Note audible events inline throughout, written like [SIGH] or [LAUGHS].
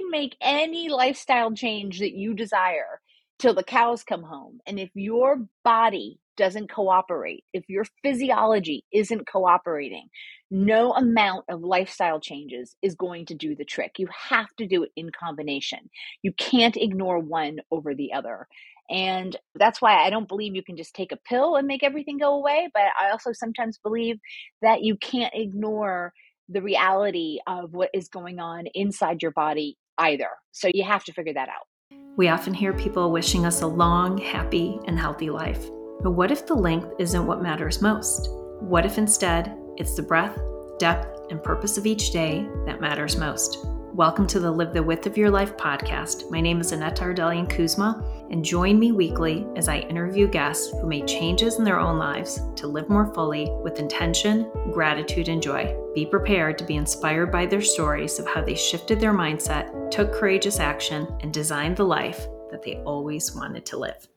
can make any lifestyle change that you desire till the cows come home. And if your body doesn't cooperate, if your physiology isn't cooperating, no amount of lifestyle changes is going to do the trick. You have to do it in combination. You can't ignore one over the other. And that's why I don't believe you can just take a pill and make everything go away. But I also sometimes believe that you can't ignore the reality of what is going on inside your body either. So you have to figure that out. We often hear people wishing us a long, happy, and healthy life. But what if the length isn't what matters most? What if instead it's the breadth, depth, and purpose of each day that matters most? Welcome to the Live the Width of Your Life podcast. My name is Annette Ardelian Kuzma, and join me weekly as I interview guests who made changes in their own lives to live more fully with intention, gratitude, and joy. Be prepared to be inspired by their stories of how they shifted their mindset, took courageous action, and designed the life that they always wanted to live.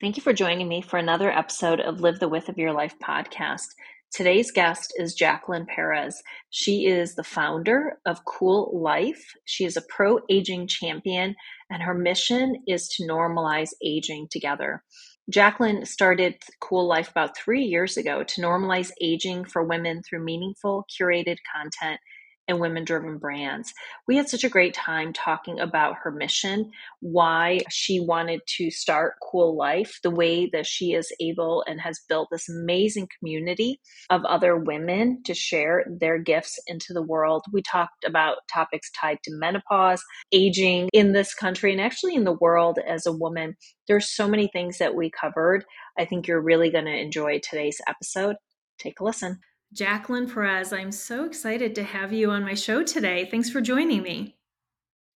Thank you for joining me for another episode of Live the Width of Your Life podcast. Today's guest is Jacqueline Perez. She is the founder of Cool Life. She is a pro aging champion, and her mission is to normalize aging together. Jacqueline started Cool Life about three years ago to normalize aging for women through meaningful, curated content and women driven brands. We had such a great time talking about her mission, why she wanted to start Cool Life, the way that she is able and has built this amazing community of other women to share their gifts into the world. We talked about topics tied to menopause, aging in this country, and actually in the world as a woman. There's so many things that we covered. I think you're really going to enjoy today's episode. Take a listen. Jacqueline Perez, I'm so excited to have you on my show today. Thanks for joining me.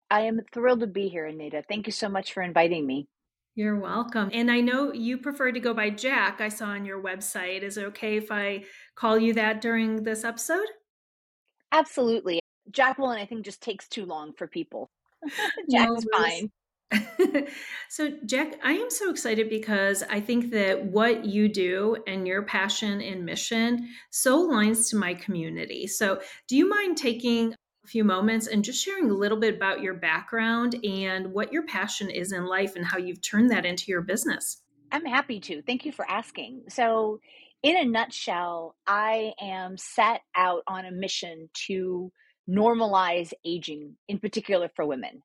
I am thrilled to be here, Anita. Thank you so much for inviting me. You're welcome. And I know you prefer to go by Jack, I saw on your website. Is it okay if I call you that during this episode? Absolutely. Jacqueline, I think, just takes too long for people. [LAUGHS] Jack's no, fine. [LAUGHS] so, Jack, I am so excited because I think that what you do and your passion and mission so aligns to my community. So, do you mind taking a few moments and just sharing a little bit about your background and what your passion is in life and how you've turned that into your business? I'm happy to. Thank you for asking. So, in a nutshell, I am set out on a mission to normalize aging, in particular for women.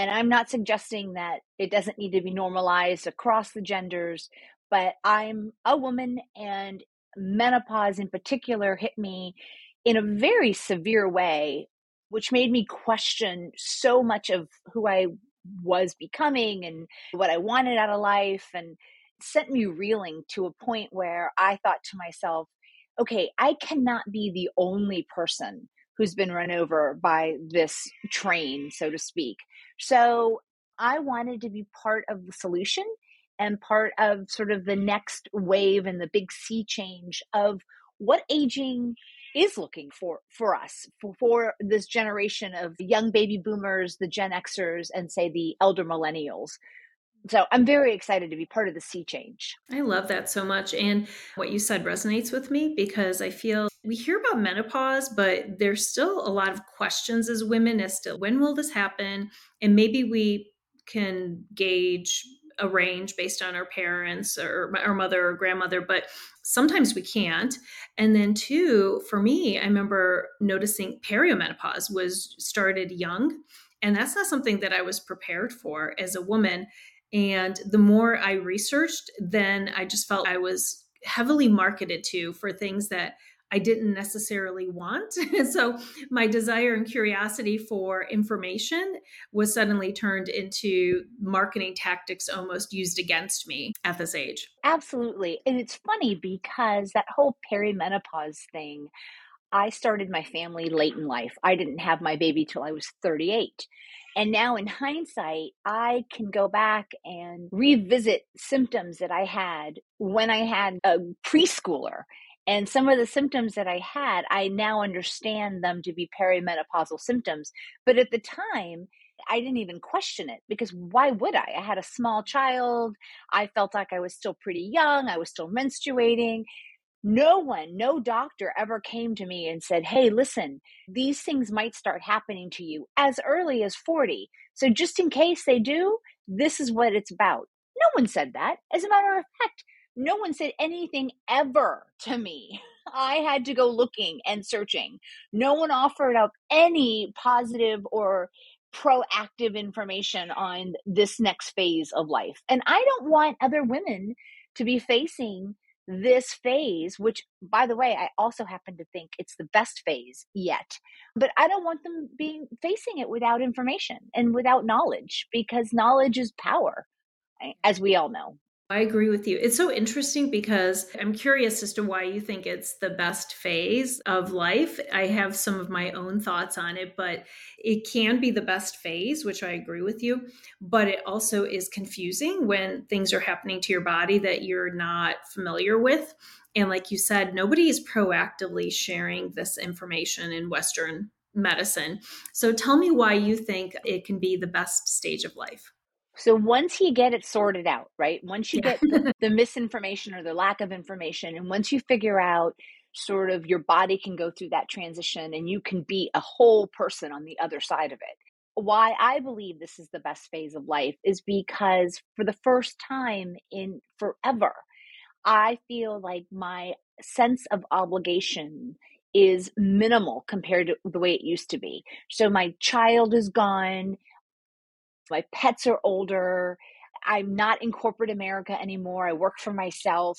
And I'm not suggesting that it doesn't need to be normalized across the genders, but I'm a woman and menopause in particular hit me in a very severe way, which made me question so much of who I was becoming and what I wanted out of life and sent me reeling to a point where I thought to myself, okay, I cannot be the only person who's been run over by this train, so to speak. So I wanted to be part of the solution and part of sort of the next wave and the big sea change of what aging is looking for for us for, for this generation of young baby boomers the gen xers and say the elder millennials so i'm very excited to be part of the sea change i love that so much and what you said resonates with me because i feel we hear about menopause but there's still a lot of questions as women as to when will this happen? And maybe we can gauge a range based on our parents or our mother or grandmother but sometimes we can't. And then two for me i remember noticing perimenopause was started young and that's not something that i was prepared for as a woman. And the more I researched, then I just felt I was heavily marketed to for things that I didn't necessarily want. [LAUGHS] so my desire and curiosity for information was suddenly turned into marketing tactics almost used against me at this age. Absolutely. And it's funny because that whole perimenopause thing, I started my family late in life. I didn't have my baby till I was 38. And now, in hindsight, I can go back and revisit symptoms that I had when I had a preschooler. And some of the symptoms that I had, I now understand them to be perimenopausal symptoms. But at the time, I didn't even question it because why would I? I had a small child. I felt like I was still pretty young. I was still menstruating. no one, no doctor ever came to me and said, Hey, listen, these things might start happening to you as early as 40. So just in case they do, this is what it's about. No one said that. As a matter of fact, no one said anything ever to me. I had to go looking and searching. No one offered up any positive or proactive information on this next phase of life. And I don't want other women to be facing this phase, which by the way, I also happen to think it's the best phase yet. But I don't want them being facing it without information and without knowledge because knowledge is power, eh, as we all know. I agree with you. It's so interesting because I'm curious as to why you think it's the best phase of life. I have some of my own thoughts on it, but it can be the best phase, which I agree with you. But it also is confusing when things are happening to your body that you're not familiar with. And like you said, nobody is proactively sharing this information in Western medicine. So tell me why you think it can be the best stage of life. So once you get it sorted out, right? Once you get the, [LAUGHS] the, misinformation or the lack of information, and once you figure out sort of your body can go through that transition and you can be a whole person on the other side of it. Why I believe this is the best phase of life is because for the first time in forever, I feel like my sense of obligation is minimal compared to the way it used to be. So my child is gone my pets are older. I'm not in corporate America anymore. I work for myself.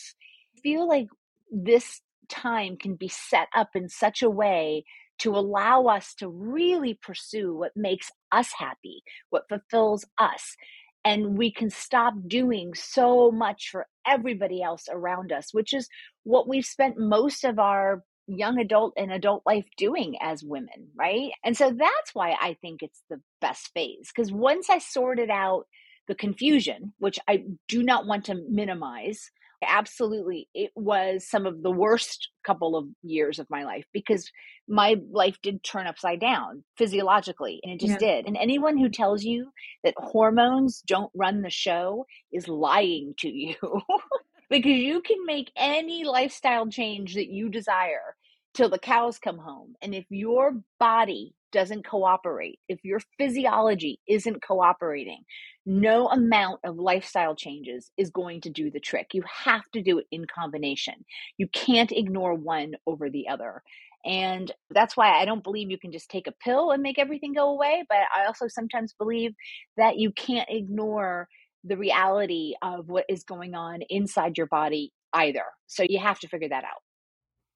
I feel like this time can be set up in such a way to allow us to really pursue what makes us happy, what fulfills us. And we can stop doing so much for everybody else around us, which is what we've spent most of our young adult and adult life doing as women, right? And so that's why I think it's the best phase. Because once I sorted out the confusion, which I do not want to minimize, absolutely, it was some of the worst couple of years of my life because my life did turn upside down physiologically, and it just yeah. did. And anyone who tells you that hormones don't run the show is lying to you. [LAUGHS] because you can make any lifestyle change that you desire till the cows come home. And if your body doesn't cooperate, if your physiology isn't cooperating, no amount of lifestyle changes is going to do the trick. You have to do it in combination. You can't ignore one over the other. And that's why I don't believe you can just take a pill and make everything go away. But I also sometimes believe that you can't ignore the reality of what is going on inside your body either. So you have to figure that out.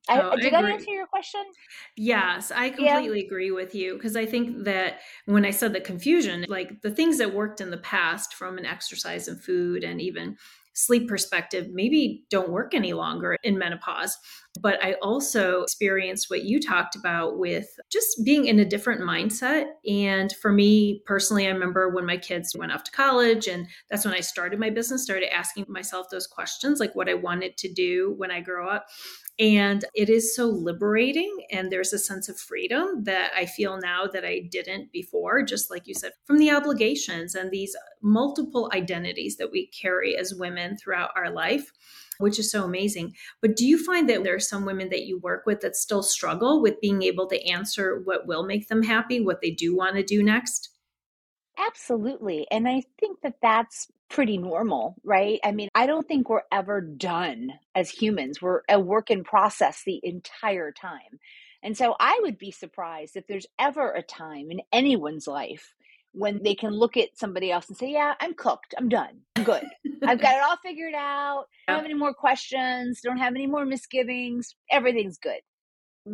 I, oh, did I that answer your question? Yes, I completely yeah. agree with you because I think that when I said the confusion, like the things that worked in the past from an exercise and food and even sleep perspective maybe don't work any longer in menopause. But I also experienced what you talked about with just being in a different mindset. And for me personally, I remember when my kids went off to college, and that's when I started my business, started asking myself those questions like what I wanted to do when I grow up. And it is so liberating. And there's a sense of freedom that I feel now that I didn't before, just like you said, from the obligations and these multiple identities that we carry as women throughout our life which is so amazing. But do you find that there are some women that you work with that still struggle with being able to answer what will make them happy, what they do want to do next? Absolutely. And I think that that's pretty normal, right? I mean, I don't think we're ever done as humans. We're a work in process the entire time. And so I would be surprised if there's ever a time in anyone's life when they can look at somebody else and say, Yeah, I'm cooked. I'm done. I'm good. I've got it all figured out. I don't have any more questions. Don't have any more misgivings. Everything's good.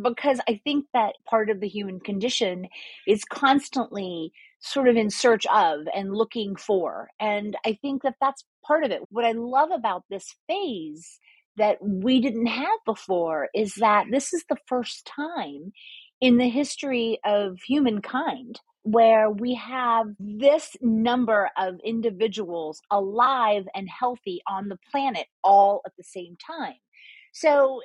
Because I think that part of the human condition is constantly sort of in search of and looking for. And I think that that's part of it. What I love about this phase that we didn't have before is that this is the first time in the history of humankind where we have this number of individuals alive and healthy on the planet all at the same time. So,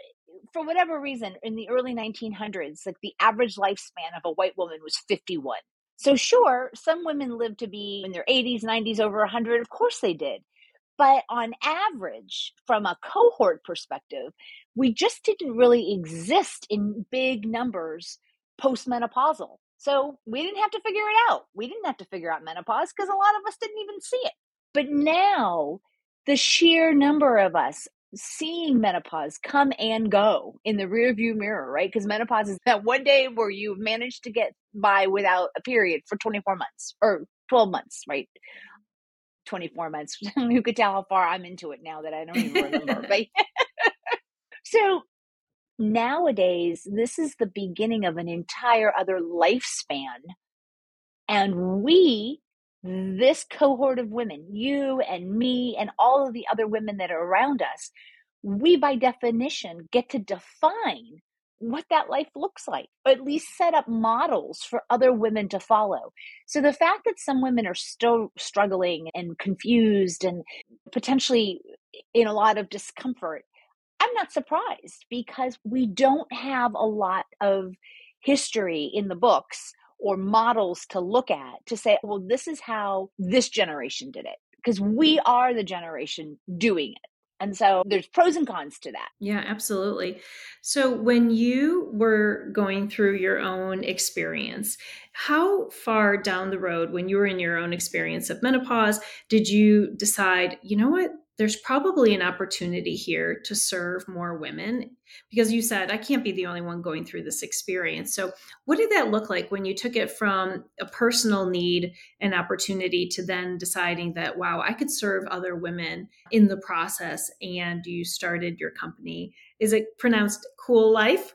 for whatever reason, in the early 1900s, like the average lifespan of a white woman was 51. So, sure, some women live to be in their 80s, 90s, over 100. Of course they did. But on average, from a cohort perspective, we just didn't really exist in big numbers postmenopausal. So we didn't have to figure it out. We didn't have to figure out menopause because a lot of us didn't even see it. But now, the sheer number of us seeing menopause come and go in the rearview mirror, right? Because menopause is that one day where you've managed to get by without a period for 24 months or 12 months, right? 24 months. [LAUGHS] Who could tell how far I'm into it now that I don't even remember? [LAUGHS] but [LAUGHS] so nowadays, this is the beginning of an entire other lifespan. And we, this cohort of women, you and me, and all of the other women that are around us, we by definition get to define what that life looks like, or at least set up models for other women to follow. So the fact that some women are still struggling and confused and potentially in a lot of discomfort, I'm not surprised because we don't have a lot of history in the books or models to look at to say, well, this is how this generation did it. Because we are the generation doing it. And so there's pros and cons to that. Yeah, absolutely. So when you were going through your own experience, how far down the road, when you were in your own experience of menopause, did you decide, you know what, there's probably an opportunity here to serve more women because you said i can't be the only one going through this experience. So what did that look like when you took it from a personal need and opportunity to then deciding that wow i could serve other women in the process and you started your company? Is it pronounced cool life?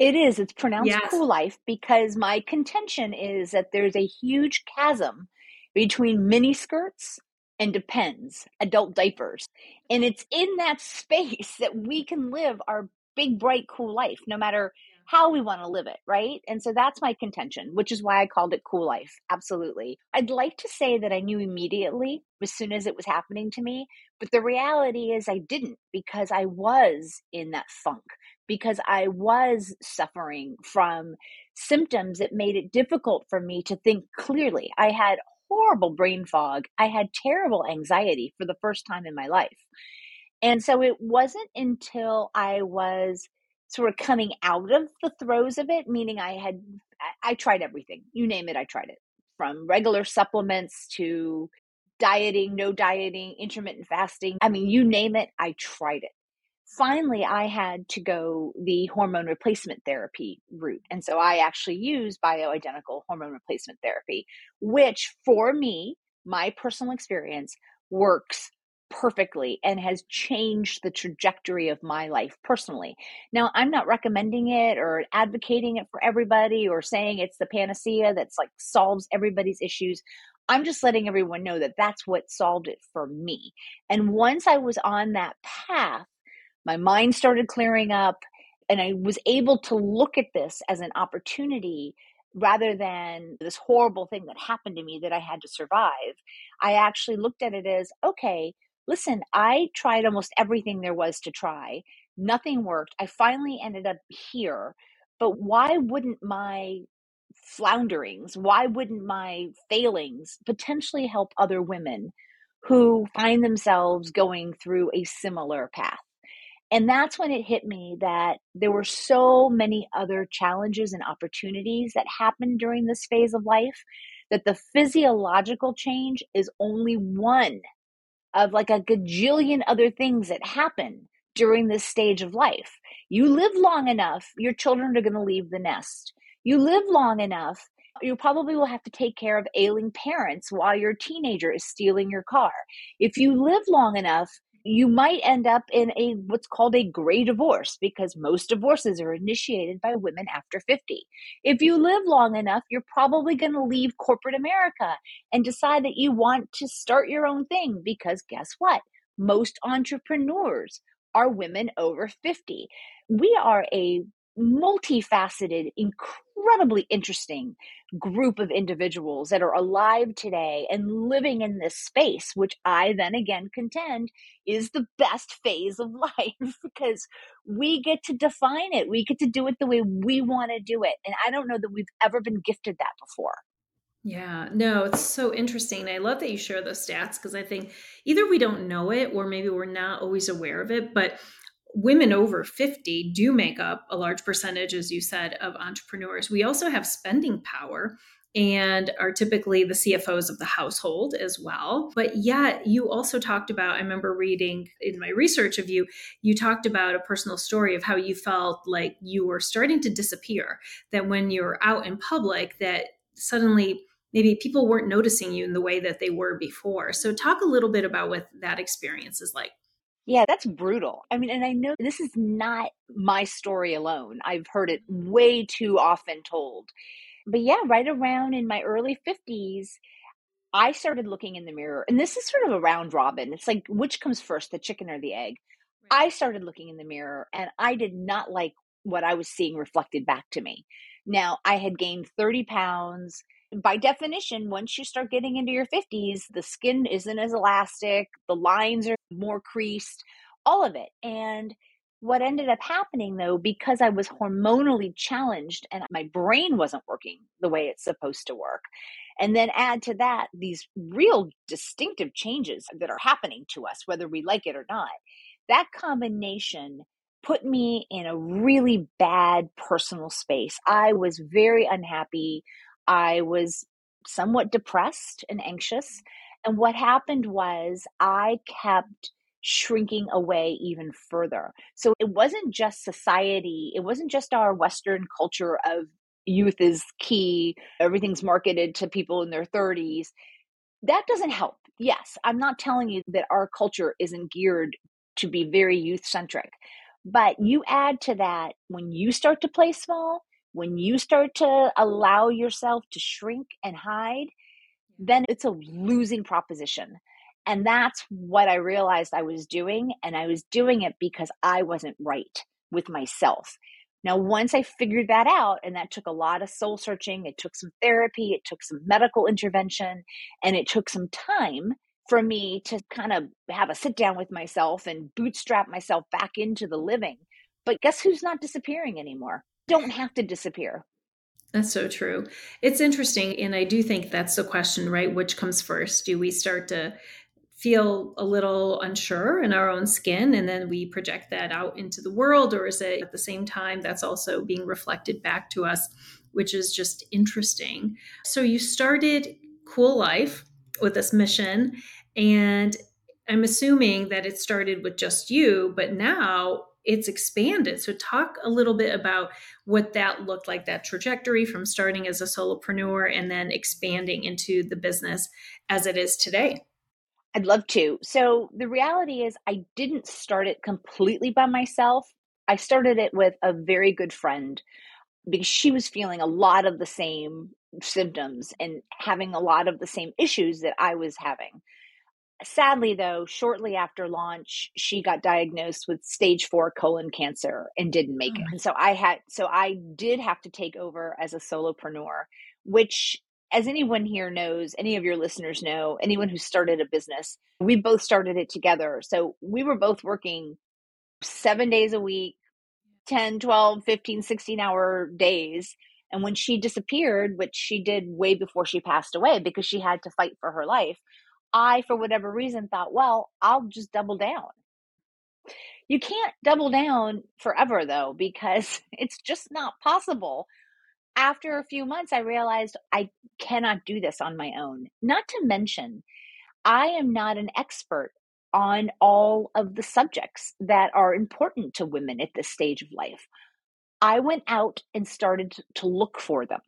It is. It's pronounced yes. cool life because my contention is that there's a huge chasm between mini skirts and depends adult diapers. And it's in that space [LAUGHS] that we can live our big bright cool life no matter how we want to live it right? And so that's my contention which is why i called it cool life absolutely. I'd like to say that i knew immediately as soon as it was happening to me but the reality is i didn't because i was in that funk because i was suffering from symptoms that made it difficult for me to think clearly. I had horrible brain fog. I had terrible anxiety for the first time in my life. And so it wasn't until I was sort of coming out of the throes of it, meaning I had, I, tried everything. You name it, I tried it from regular supplements to dieting, no dieting, intermittent fasting. I mean, you name it, I tried it finally I had to go the hormone replacement therapy route. And so I actually use bioidentical hormone replacement therapy, which for me, my personal experience works perfectly and has changed the trajectory of my life personally. Now, I'm not recommending it or advocating it for everybody or saying it's the panacea that's like solves everybody's issues. I'm just letting everyone know that that's what solved it for me. And once I was on that path, my mind started clearing up and I was able to look at this as an opportunity rather than this horrible thing that happened to me that I had to survive. I actually looked at it as okay, listen, I tried almost everything there was to try. Nothing worked. I finally ended up here. But why wouldn't my flounderings, why wouldn't my failings potentially help other women who find themselves going through a similar path? And that's when it hit me that there were so many other challenges and opportunities that happened during this phase of life that the physiological change is only one of like a gajillion other things that happen during this stage of life. You live long enough, your children are going to leave the nest. You live long enough, you probably will have to take care of ailing parents while your teenager is stealing your car. If you live long enough, you might end up in a what's called a gray divorce because most divorces are initiated by women after 50. If you mm-hmm. live long enough, you're probably going to leave corporate America and decide that you want to start your own thing because guess what? Most entrepreneurs are women over 50. We are a multifaceted, incredibly interesting group of individuals that are alive today and living in this space, which I then again contend is the best phase of [LAUGHS] life because we get to define it. We get to do it the way we want to do it. And I don't know that we've ever been gifted that before. Yeah, no, it's so interesting. I love that you share those stats because I think either we don't know it or maybe we're not always aware of it. But women over 50 do make up a large percentage, as you said, of entrepreneurs. We also have spending power and are typically the CFOs of the household as well. But yet, you also talked about, I remember reading in my research of you, you talked about a personal story of how you felt like you were starting to disappear, that when you're out in public, that suddenly maybe people weren't noticing you in the way that they were before. So, talk a little bit about what that experience is like. Yeah, that's brutal. I mean, and I know this is not my story alone. I've heard it way too often told. But yeah, right around in my early 50s, I started looking in the mirror. And this is sort of a round robin. It's like, which comes first, the chicken or the egg? Right. I started looking in the mirror and I did not like what I was seeing reflected back to me. Now, I had gained 30 pounds. By definition, once you start getting into your 50s, the skin isn't as elastic, the lines are more creased, all of it. And what ended up happening though, because I was hormonally challenged and my brain wasn't working the way it's supposed to work, and then add to that these real distinctive changes that are happening to us, whether we like it or not, that combination put me in a really bad personal space. I was very unhappy. I was somewhat depressed and anxious. And what happened was I kept shrinking away even further. So it wasn't just society, it wasn't just our Western culture of youth is key, everything's marketed to people in their 30s. That doesn't help. Yes, I'm not telling you that our culture isn't geared to be very youth centric. But you add to that when you start to play small, when you start to allow yourself to shrink and hide, then it's a losing proposition. And that's what I realized I was doing. And I was doing it because I wasn't right with myself. Now, once I figured that out, and that took a lot of soul searching, it took some therapy, it took some medical intervention, and it took some time for me to kind of have a sit down with myself and bootstrap myself back into the living. But guess who's not disappearing anymore? Don't have to disappear. That's so true. It's interesting. And I do think that's the question, right? Which comes first? Do we start to feel a little unsure in our own skin and then we project that out into the world or is it at the same time that's also being reflected back to us which is just interesting so you started cool life with this mission and i'm assuming that it started with just you but now it's expanded so talk a little bit about what that looked like that trajectory from starting as a solopreneur and then expanding into the business as it is today I'd love to. So the reality is, I didn't start it completely by myself. I started it with a very good friend because she was feeling a lot of the same symptoms and having a lot of the same issues that I was having. Sadly, though, shortly after launch, she got diagnosed with stage four colon cancer and didn't make oh it. And so I had, so I did have to take over as a solopreneur, which as anyone here knows, any of your listeners know, anyone who started a business, we both started it together. So we were both working seven days a week, 10, 12, 15, 16 hour days. And when she disappeared, which she did way before she passed away because she had to fight for her life, I, for whatever reason, thought, well, I'll just double down. You can't double down forever, though, because [LAUGHS] it's just not possible after a few months, I realized I cannot do this on my own. Not to mention, I am not an expert on all of the subjects that are important to women at this stage of life. I went out and started to look for them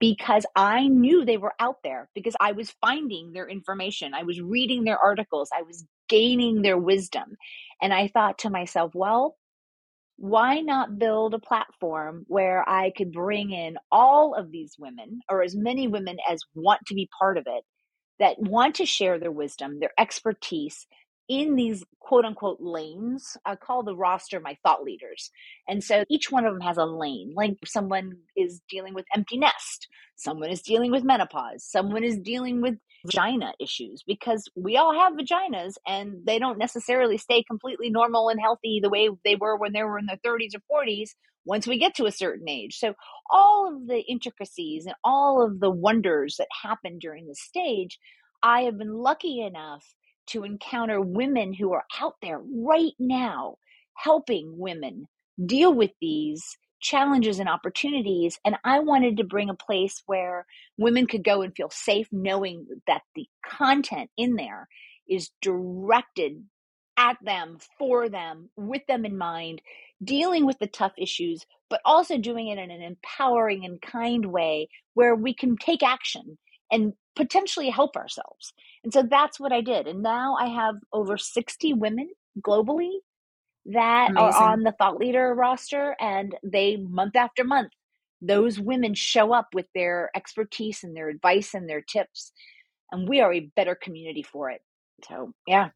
because I knew they were out there because I was finding their information. I was reading their articles. I was gaining their wisdom. And I thought to myself, well, why not build a platform where I could bring in all of these women, or as many women as want to be part of it, that want to share their wisdom, their expertise, in these quote unquote lanes. I call the roster my thought leaders. And so each one of them has a lane. Like someone is dealing with empty nest, someone is dealing with menopause, someone is dealing with vagina issues because we all have vaginas and they don't necessarily stay completely normal and healthy the way they were when they were in their 30s or 40s once we get to a certain age. So all of the intricacies and all of the wonders that happen during this stage, I have been lucky enough to encounter women who are out there right now helping women deal with these challenges and opportunities. And I wanted to bring a place where women could go and feel safe knowing that the content in there is directed at them, for them, with them in mind, dealing with the tough issues, but also doing it in an empowering and kind way where we can take action and potentially help ourselves. And so that's what I did. And now I have over 60 women globally that Amazing. are on the thought leader roster and they month after month those women show up with their expertise and their advice and their tips and we are a better community for it so yeah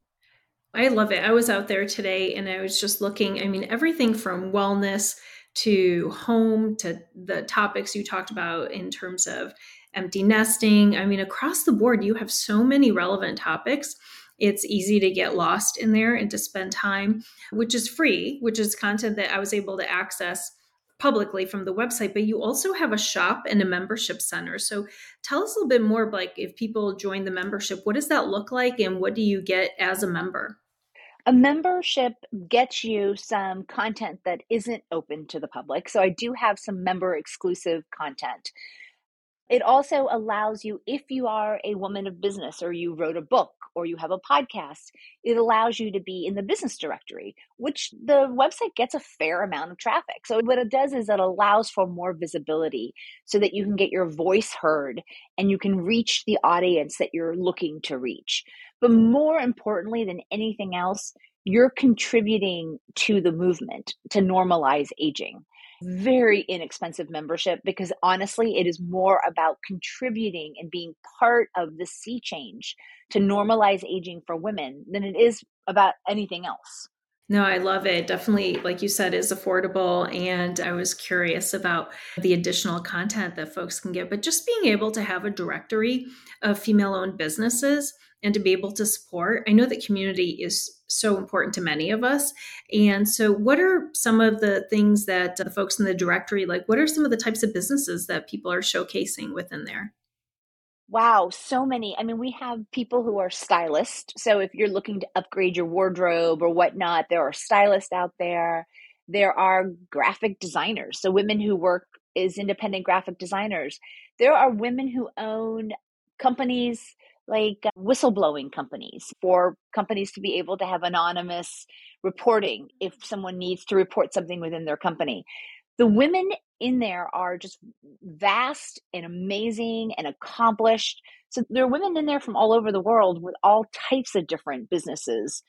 I love it. I was out there today and I was just looking, I mean, everything from wellness to home to the topics you talked about in terms of empty nesting. I mean, across the board, you have so many relevant topics. It's easy to get lost in there and to spend time, which is free, which is content that I was able to access publicly from the website but you also have a shop and a membership center. So tell us a little bit more like if people join the membership what does that look like and what do you get as a member? A membership gets you some content that isn't open to the public. So i do have some member exclusive content it also allows you, if you are a woman of business or you wrote a book or you have a podcast, it allows you to be in the business directory, which the website gets a fair amount of traffic. So, what it does is it allows for more visibility so that you can get your voice heard and you can reach the audience that you're looking to reach. But more importantly than anything else, you're contributing to the movement to normalize aging very inexpensive membership because honestly, it is more about contributing and being part of the sea change to normalize aging for women than it is about anything else. No, I love it. Definitely, like you said, is affordable. And I was curious about the additional content that folks can get. But just being able to have a directory of female owned businesses and to be able to support. I know that community is so important to many of us. And so, what are some of the things that the folks in the directory like? What are some of the types of businesses that people are showcasing within there? Wow, so many. I mean, we have people who are stylists. So, if you're looking to upgrade your wardrobe or whatnot, there are stylists out there. There are graphic designers. So, women who work as independent graphic designers. There are women who own companies like uh, whistleblowing companies for companies to be able to have anonymous reporting if someone needs to report something within their company. The women in there are just vast and amazing and accomplished. So there are women in there from all over the world with all types of different businesses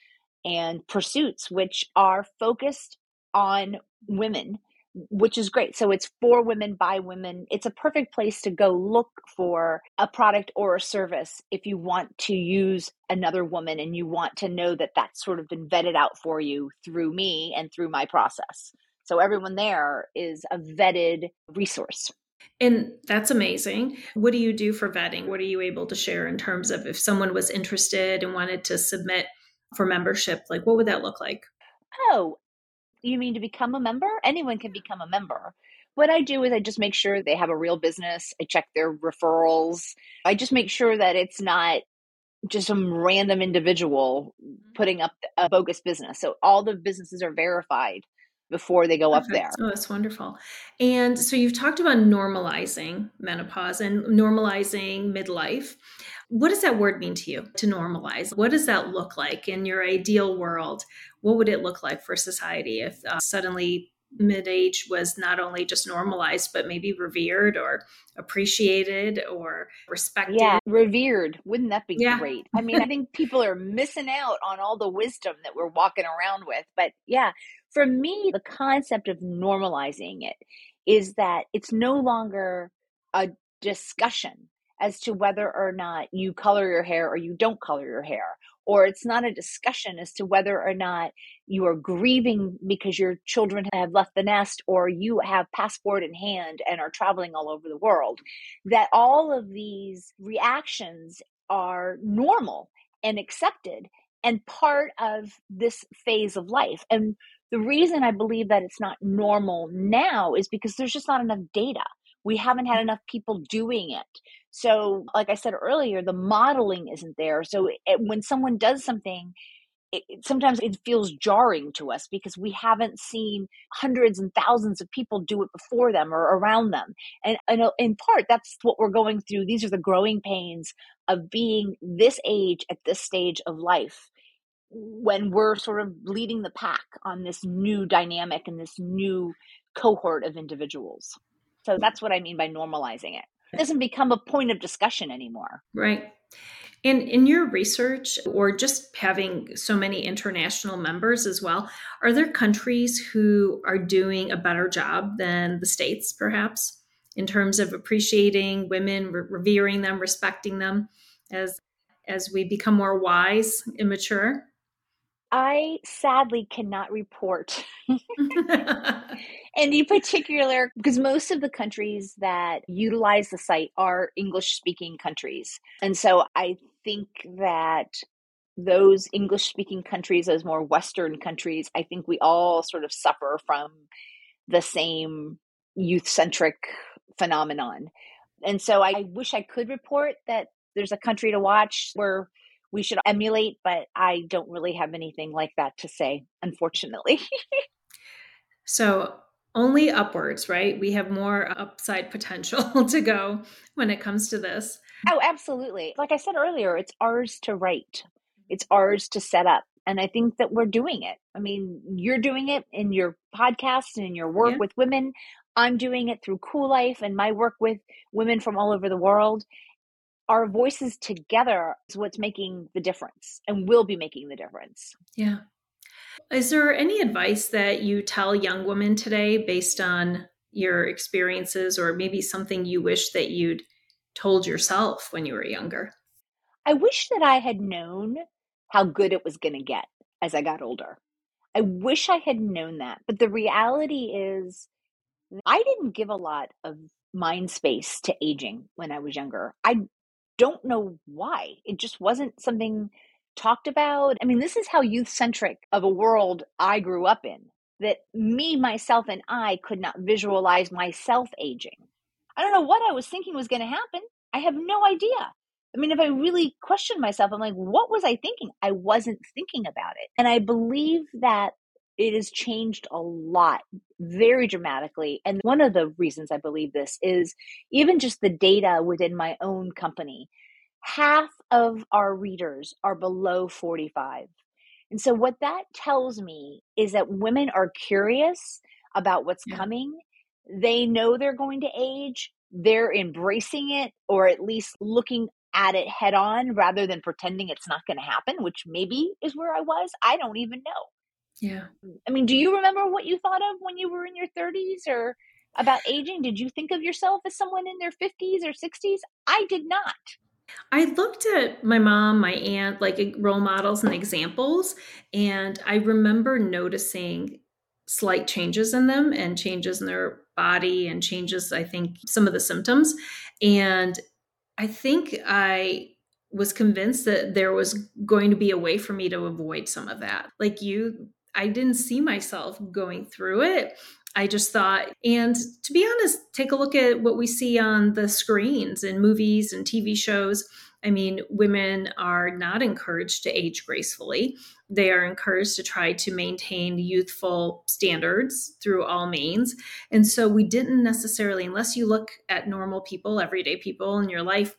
and pursuits, which are focused on women which is great. So it's for women by women. It's a perfect place to go look for a product or a service if you want to use another woman and you want to know that that's sort of been vetted out for you through me and through my process. So everyone there is a vetted resource. And that's amazing. What do you do for vetting? What are you able to share in terms of if someone was interested and wanted to submit for membership? Like, what would that look like? Oh, you mean to become a member? Anyone can become a member. What I do is I just make sure they have a real business. I check their referrals. I just make sure that it's not just some random individual mm-hmm. putting up a bogus business. So all the businesses are verified before they go up there. Oh, that's wonderful. And so you've talked about normalizing menopause and normalizing midlife. What does that word mean to you to normalize? What does that look like in your ideal world? What would it look like for society if uh, suddenly mid age was not only just normalized, but maybe revered or appreciated or respected? Yeah, revered. Wouldn't that be yeah. great? I mean, I think people are missing out on all the wisdom that we're walking around with. But yeah, for me, the concept of normalizing it is that it's no longer a discussion as to whether or not you color your hair or you don't color your hair. Or it's not a discussion as to whether or not you are grieving because your children have left the nest or you have passport in hand and are traveling all over the world. That all of these reactions are normal and accepted and part of this phase of life. And the reason I believe that it's not normal now is because there's just not enough data. We haven't had enough people doing it. So, like I said earlier, the modeling isn't there. So, it, when someone does something, it, sometimes it feels jarring to us because we haven't seen hundreds and thousands of people do it before them or around them. And, and uh, in part, that's what we're going through. These are the growing pains of being this age at this stage of life when we're sort of leading the pack on this new dynamic and this new cohort of individuals. So that's what I mean by normalizing it. It doesn't become a point of discussion anymore. Right. And in your research, or just having so many international members as well, are there countries who are doing a better job than the States, perhaps, in terms of appreciating women, re- revering them, respecting them as as we become more wise and mature? I sadly cannot report [LAUGHS] [LAUGHS] any particular because most of the countries that utilize the site are English speaking countries. And so I think that those English speaking countries, those more Western countries, I think we all sort of suffer from the same youth centric phenomenon. And so I wish I could report that there's a country to watch where we should emulate, but I don't really have anything like that to say, unfortunately. [LAUGHS] so only upwards, right? We have more upside potential [LAUGHS] to go when it comes to this. Oh, absolutely. Like I said earlier, it's ours to write, it's ours to set up. And I think that we're doing it. I mean, you're doing it in your podcast and in your work yeah. with women. I'm doing it through Cool Life and my work with women from all over the world our voices together is what's making the difference and will be making the difference. Yeah. Is there any advice that you tell young women today based on your experiences or maybe something you wish that you'd told yourself when you were younger? I wish that I had known how good it was going to get as I got older. I wish I had known that. But the reality is, I didn't give a lot of mind space to aging when I was younger. I don't know why. It just wasn't something talked about. I mean, this is how youth centric of a world I grew up in that me, myself, and I could not visualize myself aging. I don't know what I was thinking was going to happen. I have no idea. I mean, if I really question myself, I'm like, what was I thinking? I wasn't thinking about it. And I believe that it has changed a lot very dramatically and one of the reasons i believe this is even just the data within my own company half of our readers are below 45 and so what that tells me is that women are curious about what's yeah. coming. They know they're going to age. They're embracing it or at least looking at it head on rather than pretending it's not going to happen which maybe is where i was. I don't even know yeah. I mean, do you remember what you thought of when you were in your 30s or about aging? Did you think of yourself as someone in their 50s or 60s? I did not. I looked at my mom, my aunt, like role models and examples, and I remember noticing slight changes in them and changes in their body and changes, I think, some of the symptoms. And I think I was convinced that there was going to be a way for me to avoid some of that. Like you, I didn't see myself going through it. I just thought, and to be honest, take a look at what we see on the screens in movies and TV shows. I mean, women are not encouraged to age gracefully. They are encouraged to try to maintain youthful standards through all means. And so we didn't necessarily, unless you look at normal people, everyday people in your life,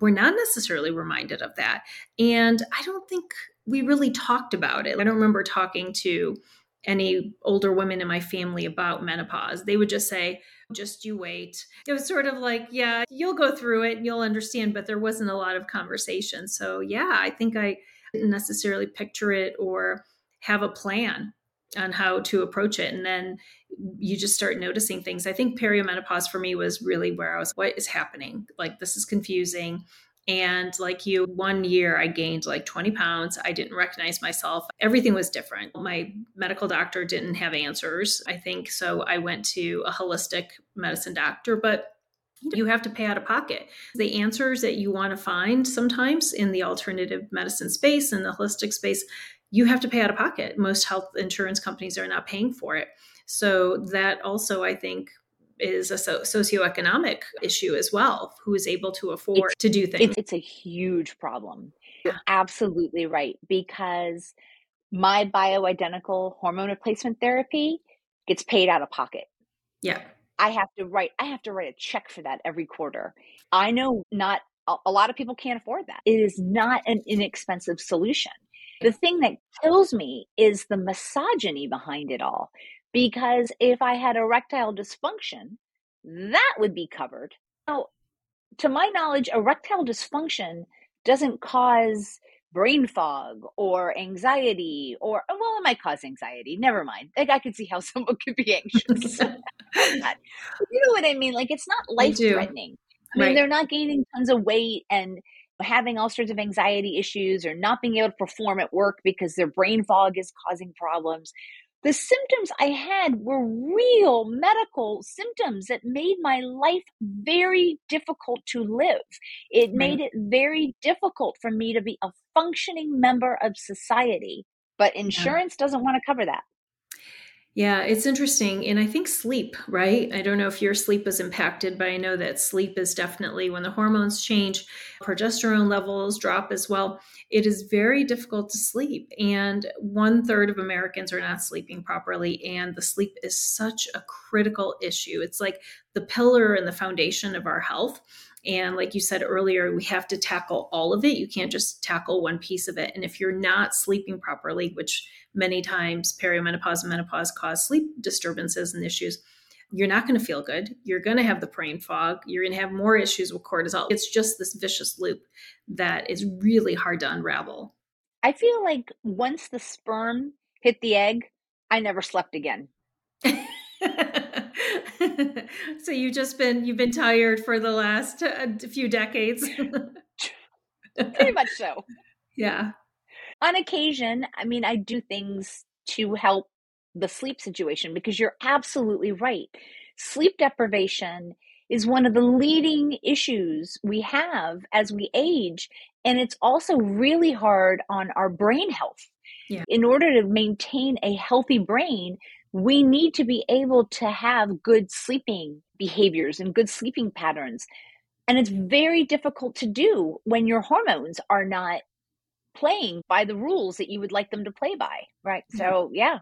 we're not necessarily reminded of that. And I don't think we really talked about it. I don't remember talking to any older women in my family about menopause. They would just say, just you wait. It was sort of like, yeah, you'll go through it and you'll understand, but there wasn't a lot of conversation. So, yeah, I think I didn't necessarily picture it or have a plan on how to approach it. And then you just start noticing things. I think perimenopause for me was really where I was, what is happening? Like, this is confusing. And like you, one year I gained like 20 pounds. I didn't recognize myself. Everything was different. My medical doctor didn't have answers, I think. So I went to a holistic medicine doctor, but you have to pay out of pocket. The answers that you want to find sometimes in the alternative medicine space and the holistic space, you have to pay out of pocket. Most health insurance companies are not paying for it. So that also, I think, is a so- socioeconomic issue as well. Who is able to afford it's, to do things? It's, a huge problem. Yeah. Absolutely right. Because my bioidentical hormone replacement therapy gets paid out of pocket. Yeah. I have to write I have to write a check for that every quarter. I know not a lot of people can't afford that. It is not an inexpensive solution. The thing that kills me is the misogyny behind it all. Because if I had erectile dysfunction, that would be covered. Now, to my knowledge, erectile dysfunction doesn't cause brain fog or anxiety or well it might cause anxiety never mind. Like i could see how [LAUGHS] someone could be anxious [LAUGHS] you know what i mean? Like it's not life threatening i, mean right. they're not gaining tons of weight and having all sorts of anxiety issues or not being able to perform at work because their brain fog is causing problems the symptoms I had were real medical symptoms that made my life very difficult to live. It right. made it very difficult for me to be a functioning member of society. But insurance yeah. doesn't want to cover that. Yeah, it's interesting. And I think sleep, right? I don't know if your sleep is impacted, but I know that sleep is definitely when the hormones change, progesterone levels drop as well. It is very difficult to sleep. And one third of Americans are not sleeping properly. And the sleep is such a critical issue. It's like the pillar and the foundation of our health. And like you said earlier, we have to tackle all of it. You can't just tackle one piece of it. And if you're not sleeping properly, which many times perimenopause and menopause cause sleep disturbances and issues, you're not going to feel good. You're going to have the brain fog. You're going to have more issues with cortisol. It's just this vicious loop that is really hard to unravel. I feel like once the sperm hit the egg, I never slept again. [LAUGHS] [LAUGHS] so you've just been you've been tired for the last uh, few decades. [LAUGHS] Pretty much so. [LAUGHS] Yeah. On occasion, I mean, I do things to help the sleep situation because you're absolutely right. Sleep deprivation is one of the leading issues we have as we age. And it's also really hard on our brain health. Yeah. In order to maintain a healthy brain, we need to be able to have good sleeping behaviors and good sleeping patterns. And it's very difficult to do when your hormones are not playing by the rules that you would like them to play by. Right. Mm-hmm. So, yeah,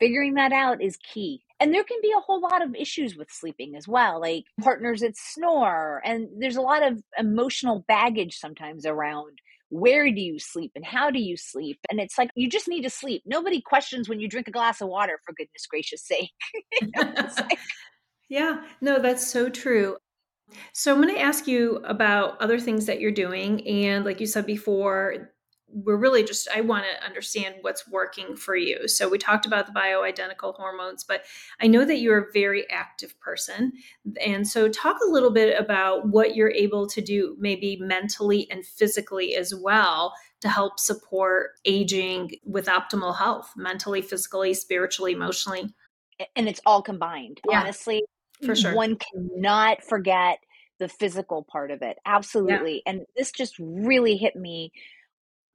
figuring that out is key. And there can be a whole lot of issues with sleeping as well, like partners that snore. And there's a lot of emotional baggage sometimes around where do you sleep and how do you sleep? And it's like you just need to sleep. Nobody questions when you drink a glass of water for goodness gracious sake. [LAUGHS] [LAUGHS] Like, yeah no that's so true. So i'm going to ask you about other things that you're doing and like you said before we're really just i want to understand what's working for you. So we talked about the bioidentical hormones but i know that you're a very active person. And so talk a little bit about what you're able to do maybe mentally and physically as well to help support aging with optimal health mentally physically spiritually emotionally. And it's all combined. Yeah, honestly for sure. one cannot forget the physical part of it. Absolutely. Yeah. and this just really hit me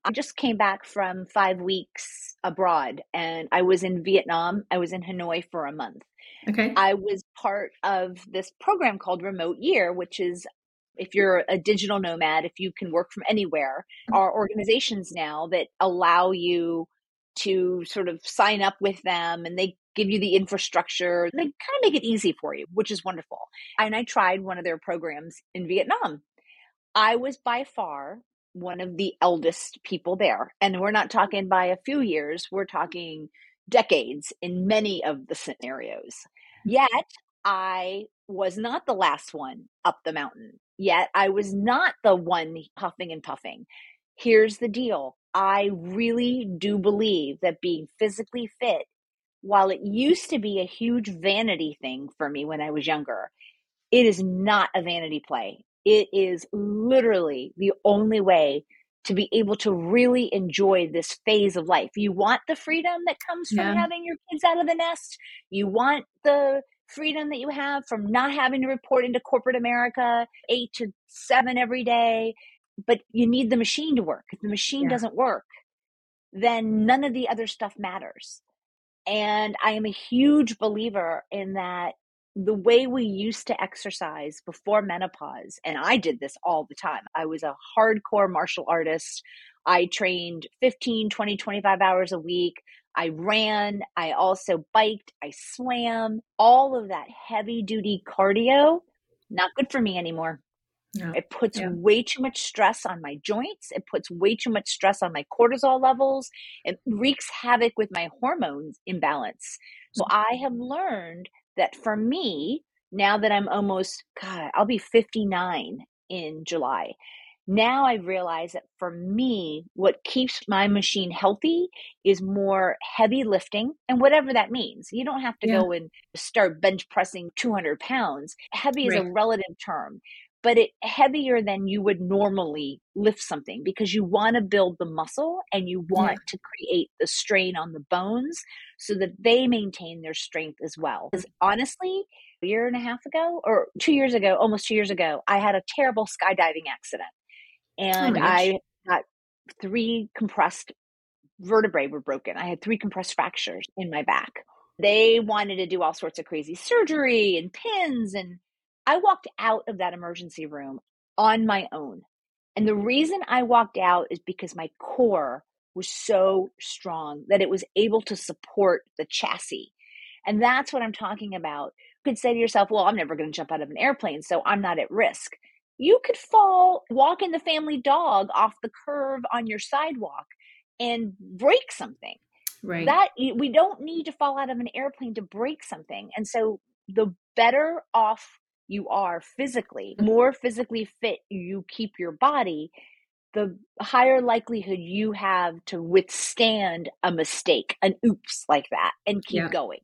I just came back from five weeks abroad and I was in Vietnam. I was in Hanoi for a month. Okay. I was part of this program called Remote Year, which is if you're a digital nomad, if you can work from anywhere, mm-hmm. are organizations now that allow you to sort of sign up with them and they give you the infrastructure. They kind of make it easy for you, which is wonderful. And I tried one of their programs in Vietnam. I was by far one of the eldest people there. And we're not talking by a few years, we're talking decades in many of the scenarios. Yet I was not the last one up the mountain. Yet I was not the one huffing and puffing. Here's the deal I really do believe that being physically fit, while it used to be a huge vanity thing for me when I was younger, it is not a vanity play. It is literally the only way to be able to really enjoy this phase of life. You want the freedom that comes from yeah. having your kids out of the nest. You want the freedom that you have from not having to report into corporate America eight to seven every day. But you need the machine to work. If the machine yeah. doesn't work, then none of the other stuff matters. And I am a huge believer in that the way we used to exercise before menopause, and I did this all the time. I was a hardcore martial artist. I trained 15, 20, 25 hours a week. I ran. I also biked. I swam. All of that heavy duty cardio, not good for me anymore. Yeah. It puts yeah. way too much stress on my joints. It puts way too much stress on my cortisol levels. It wreaks havoc with my hormones imbalance. So mm-hmm. I have learned that for me, now that I'm almost, God, I'll be 59 in July. Now I realize that for me, what keeps my machine healthy is more heavy lifting and whatever that means. You don't have to yeah. go and start bench pressing 200 pounds. Heavy right. is a relative term but it heavier than you would normally lift something because you want to build the muscle and you want yeah. to create the strain on the bones so that they maintain their strength as well. Because honestly, a year and a half ago or two years ago, almost two years ago, I had a terrible skydiving accident oh and oh I got three compressed vertebrae were broken. I had three compressed fractures in my back. They wanted to do all sorts of crazy surgery and pins and I walked out of that emergency room on my own. And the mm-hmm. reason I walked out is because my core was so strong that it was able to support the chassis. And that's what I'm talking about. You could say to yourself, well, I'm never going to jump out of an airplane, so I'm not at risk. You could fall, walking the family dog off the curve on your sidewalk and break something. Right. That we don't need to fall out of an airplane to break something. And so the better off you are physically, mm-hmm. more physically fit you keep your body, the higher likelihood you have to withstand a mistake, an oops like that, and keep yeah. going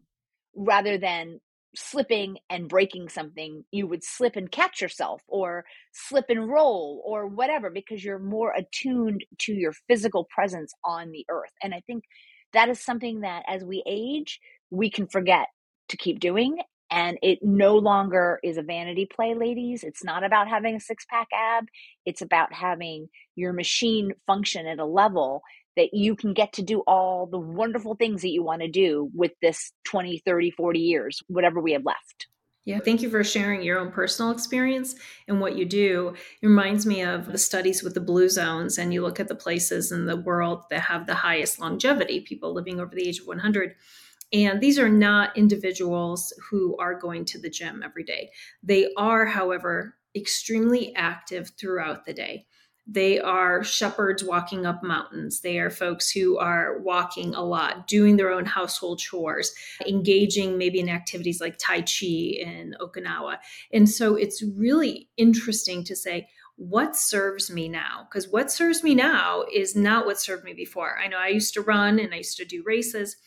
rather than slipping and breaking something. You would slip and catch yourself or slip and roll or whatever because you're more attuned to your physical presence on the earth. And I think that is something that as we age, we can forget to keep doing and it no longer is a vanity play, ladies. It's not about having a six pack ab. It's about having your machine function at a level that you can get to do all the wonderful things that you want to do with this 20, 30, 40 years, whatever we have left. Yeah, thank you for sharing your own personal experience and what you do. It reminds me of the studies with the blue zones, and you look at the places in the world that have the highest longevity, people living over the age of 100 and these are not individuals who are going to the gym every day. They are, however, extremely active throughout the day. They are shepherds walking up mountains. They are folks who are walking a lot, doing their own household chores, engaging maybe in activities like Tai Chi in Okinawa. And so it's really interesting to say, what serves me now? Because what serves me now is not what served me before. I know I used to run and I used to do races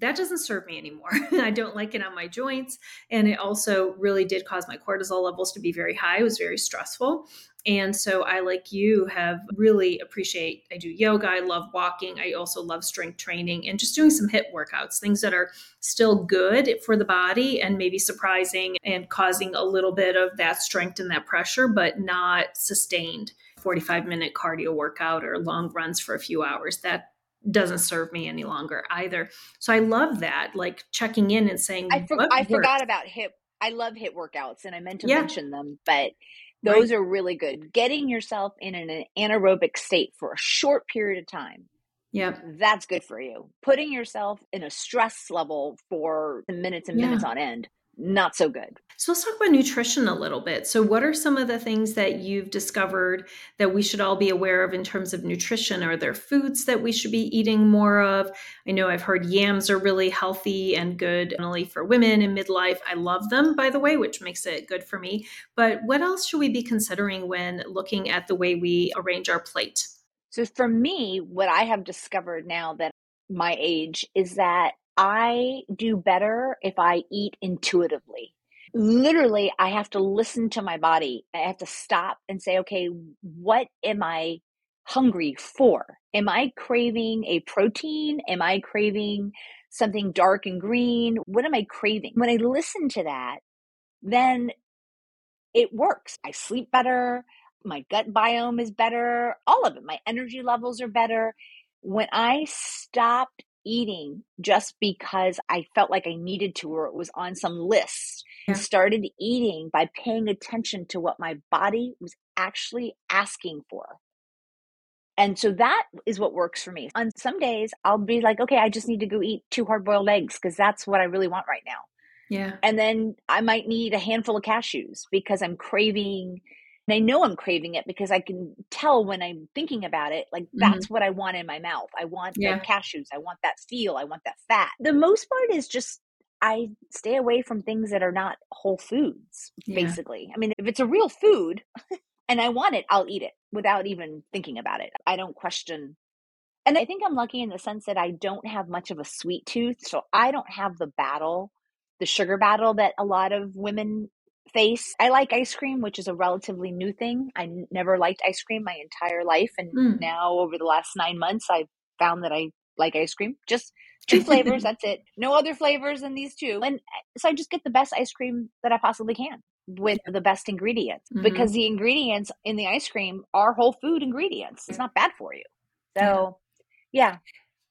that doesn't serve me anymore. [LAUGHS] I don't like it on my joints. And it also really did cause my cortisol levels to be very high. It was very stressful. And so I, like you, have really appreciate. I do yoga. I love walking. I also love strength training and just doing some HIIT workouts, things that are still good for the body and maybe surprising and causing a little bit of that strength and that pressure, but not sustained. 45 minute cardio workout or long runs for a few hours. That doesn't serve me any longer either. So I love that, like checking in and saying, I, for- I forgot about HIIT. I love HIIT workouts and I meant to yeah. mention them, but those right. are really good. Getting yourself in an anaerobic state for a short period of time. Yeah. That's good for you. Putting yourself in a stress level for the minutes and yeah. minutes on end not so good. So let's talk about nutrition a little bit. So, what are some of the things that you've discovered that we should all be aware of in terms of nutrition? Are there foods that we should be eating more of? I know I've heard yams are really healthy and good, only for women in midlife. I love them, by the way, which makes it good for me. But what else should we be considering when looking at the way we arrange our plate? So, for me, what I have discovered now that my age is that I do better if I eat intuitively. Literally, I have to listen to my body. I have to stop and say, okay, what am I hungry for? Am I craving a protein? Am I craving something dark and green? What am I craving? When I listen to that, then it works. I sleep better. My gut biome is better. All of it. My energy levels are better. When I stopped eating just because I felt like I needed to or it was on some list Yeah. and started eating by paying attention to what my body was actually asking for. And so that is what works for me. On some days, I'll be like, okay, I just need to go eat two hard boiled eggs because that's what I really want right now. Yeah. And then I might need a handful of cashews because I'm craving, and I know I'm craving it because I can tell when I'm thinking about it, like mm-hmm. that's what I want in my mouth. I want Yeah. the cashews. I want that steel. I want that fat. The most part is just I stay away from things that are not whole foods, Yeah. basically. I mean, if it's a real food [LAUGHS] and I want it, I'll eat it without even thinking about it. I don't question. And I think I'm lucky in the sense that I don't have much of a sweet tooth. So I don't have the battle, the sugar battle that a lot of women face. I like ice cream, which is a relatively new thing. I n- never liked ice cream my entire life. And Mm. now, over the last nine months, I've found that I like ice cream. Just [LAUGHS] two flavors, that's it. No other flavors than these two. And uh, so I just get the best ice cream that I possibly can with the best ingredients Mhm. because the ingredients in the ice cream are whole food ingredients. It's not bad for you. So, yeah.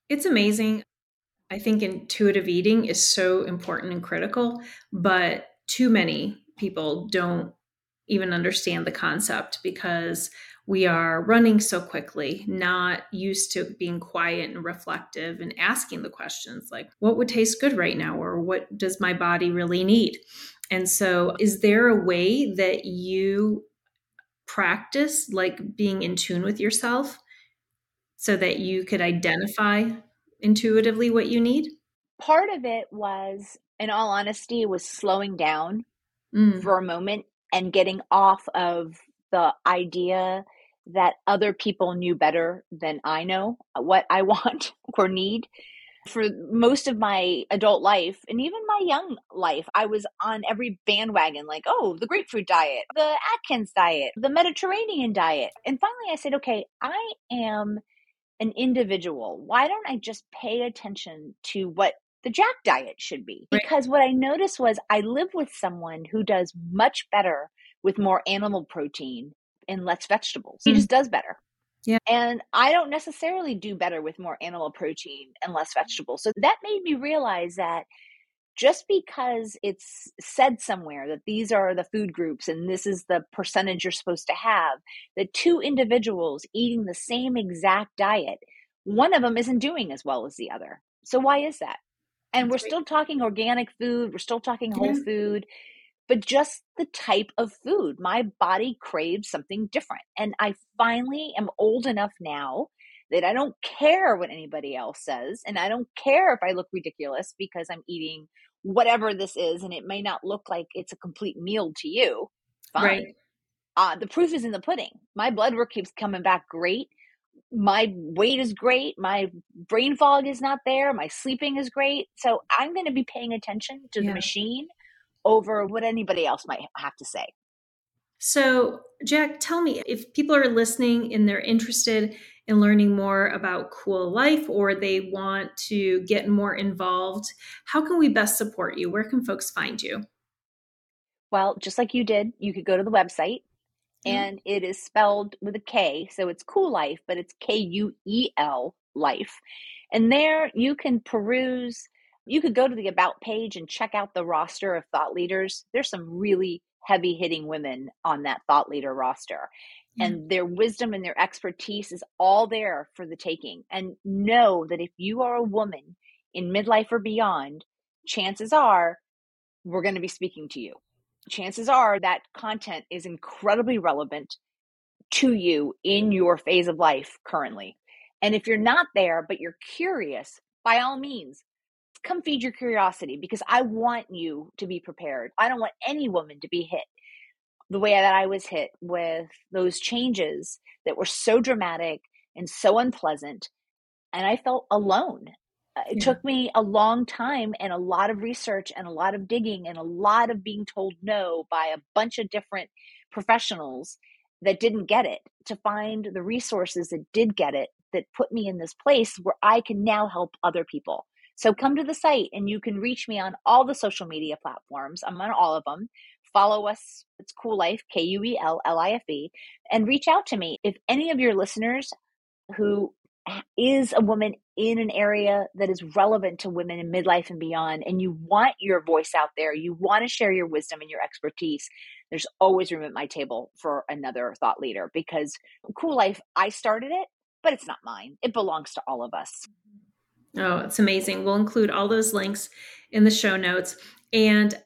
It's amazing. I think intuitive eating is so important and critical, but too many people don't even understand the concept because we are running so quickly, not used to being quiet and reflective and asking the questions like, what would taste good right now? Or what does my body really need? And so, is there a way that you practice like being in tune with yourself so that you could identify intuitively what you need? Part of it was, in all honesty, was slowing down Mm, for a moment and getting off of the idea that other people knew better than I know what I [LAUGHS] want or need. For most of my adult life and even my young life, I was on every bandwagon like, oh, the grapefruit diet, the Atkins diet, the Mediterranean diet. And finally, I said, okay, I am an individual. Why don't I just pay attention to what the Jack diet should be? Because what I noticed was I live with someone who does much better with more animal protein and less vegetables. He Mm. just does better. Yeah. And I don't necessarily do better with more animal protein and less vegetables. So that made me realize that just because it's said somewhere that these are the food groups and this is the percentage you're supposed to have, that two individuals eating the same exact diet, one of them isn't doing as well as the other. So why is that? And we're still talking organic food, we're still talking whole Yeah. food, but just the type of food. My body craves something different. And I finally am old enough now that I don't care what anybody else says. And I don't care if I look ridiculous because I'm eating whatever this is. And it may not look like it's a complete meal to you. Fine. Right. Uh, the proof is in the pudding. My blood work keeps coming back great. My weight is great. My brain fog is not there. My sleeping is great. So I'm going to be paying attention to Yeah. the machine over what anybody else might have to say. So, Jack, tell me if people are listening and they're interested in learning more about Kuel Life or they want to get more involved, how can we best support you? Where can folks find you? Well, just like you did, you could go to the website. Mm-hmm. and it is spelled with a K. So it's Kuel Life, but it's K U E L Life. And there you can peruse, you could go to the About page and check out the roster of thought leaders. There's some really heavy hitting women on that thought leader roster. Yeah. And their wisdom and their expertise is all there for the taking. And know that if you are a woman in midlife or beyond, chances are we're going to be speaking to you chances are that content is incredibly relevant to you in your phase of life currently. And if you're not there, but you're curious, by all means, come feed your curiosity because I want you to be prepared. I don't want any woman to be hit the way that I was hit with those changes that were so dramatic and so unpleasant. And I felt alone. It Yeah. took me a long time and a lot of research and a lot of digging and a lot of being told no by a bunch of different professionals that didn't get it to find the resources that did get it that put me in this place where I can now help other people. So come to the site and you can reach me on all the social media platforms. I'm on all of them. Follow us. It's Kuel Life, K U E L L I F E, and reach out to me. If any of your listeners who is a woman in an area that is relevant to women in midlife and beyond, and you want your voice out there, you want to share your wisdom and your expertise, there's always room at my table for another thought leader because Kuel Life, I started it, but it's not mine. It belongs to all of us. Oh, it's amazing. We'll include all those links in the show notes. And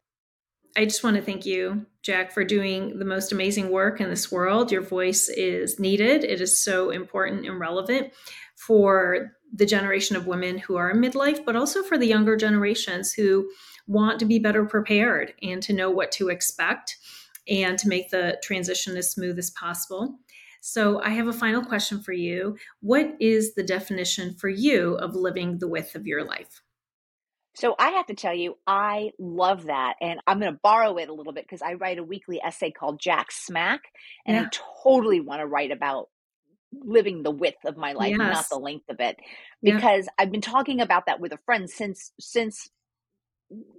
I just want to thank you, Jack, for doing the most amazing work in this world. Your voice is needed, it is so important and relevant for the generation of women who are in midlife, but also for the younger generations who want to be better prepared and to know what to expect and to make the transition as smooth as possible. So, I have a final question for you. What is the definition for you of living the width of your life? So I have to tell you, I love that. And I'm going to borrow it a little bit because I write a weekly essay called Jack Smack. And yeah. I totally want to write about living the width of my life, yes. not the length of it. Because yeah. I've been talking about that with a friend since since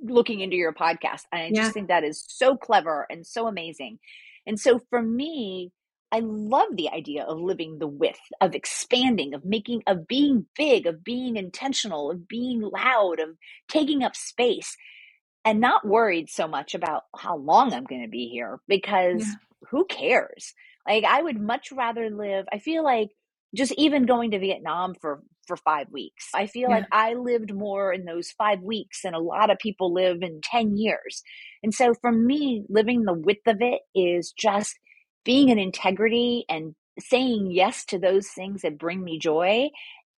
looking into your podcast. And I just think that is so clever and so amazing. And so for me, I love the idea of living the width, of expanding, of making, of being big, of being intentional, of being loud, of taking up space, and not worried so much about how long I'm going to be here because yeah. who cares? Like, I would much rather live, I feel like just even going to Vietnam for for 5 weeks. I feel yeah. like I lived more in those 5 weeks than a lot of people live in 10 years. And so for me, living the width of it is just being in integrity and saying yes to those things that bring me joy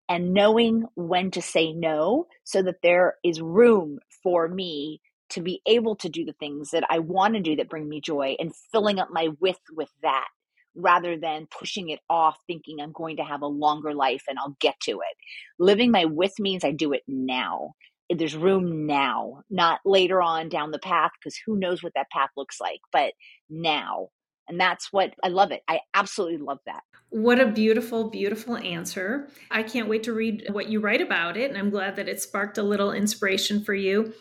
and knowing when to say no so that there is room for me to be able to do the things that I want to do that bring me joy and filling up my width with that rather than pushing it off thinking I'm going to have a longer life and I'll get to it. Living my width means I do it now. There's room now, not later on down the path because who knows what that path looks like, but now and that's what I love it. I absolutely love that. What a beautiful, beautiful answer. I can't wait to read what you write about it. And I'm glad that it sparked a little inspiration for you.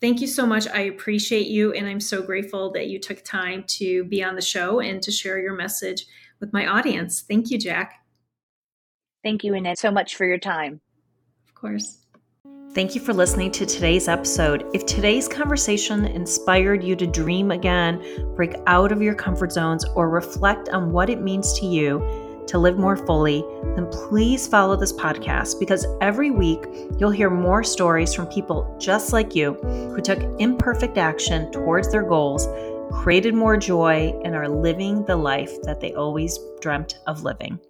Thank you so much. I appreciate you. And I'm so grateful that you took time to be on the show and to share your message with my audience. Thank you, Jack. Thank you, Annette, so much for your time. Of course. Thank you for listening to today's episode. If today's conversation inspired you to dream again, break out of your comfort zones, or reflect on what it means to you to live more fully, then please follow this podcast because every week you'll hear more stories from people just like you who took imperfect action towards their goals, created more joy, and are living the life that they always dreamt of living.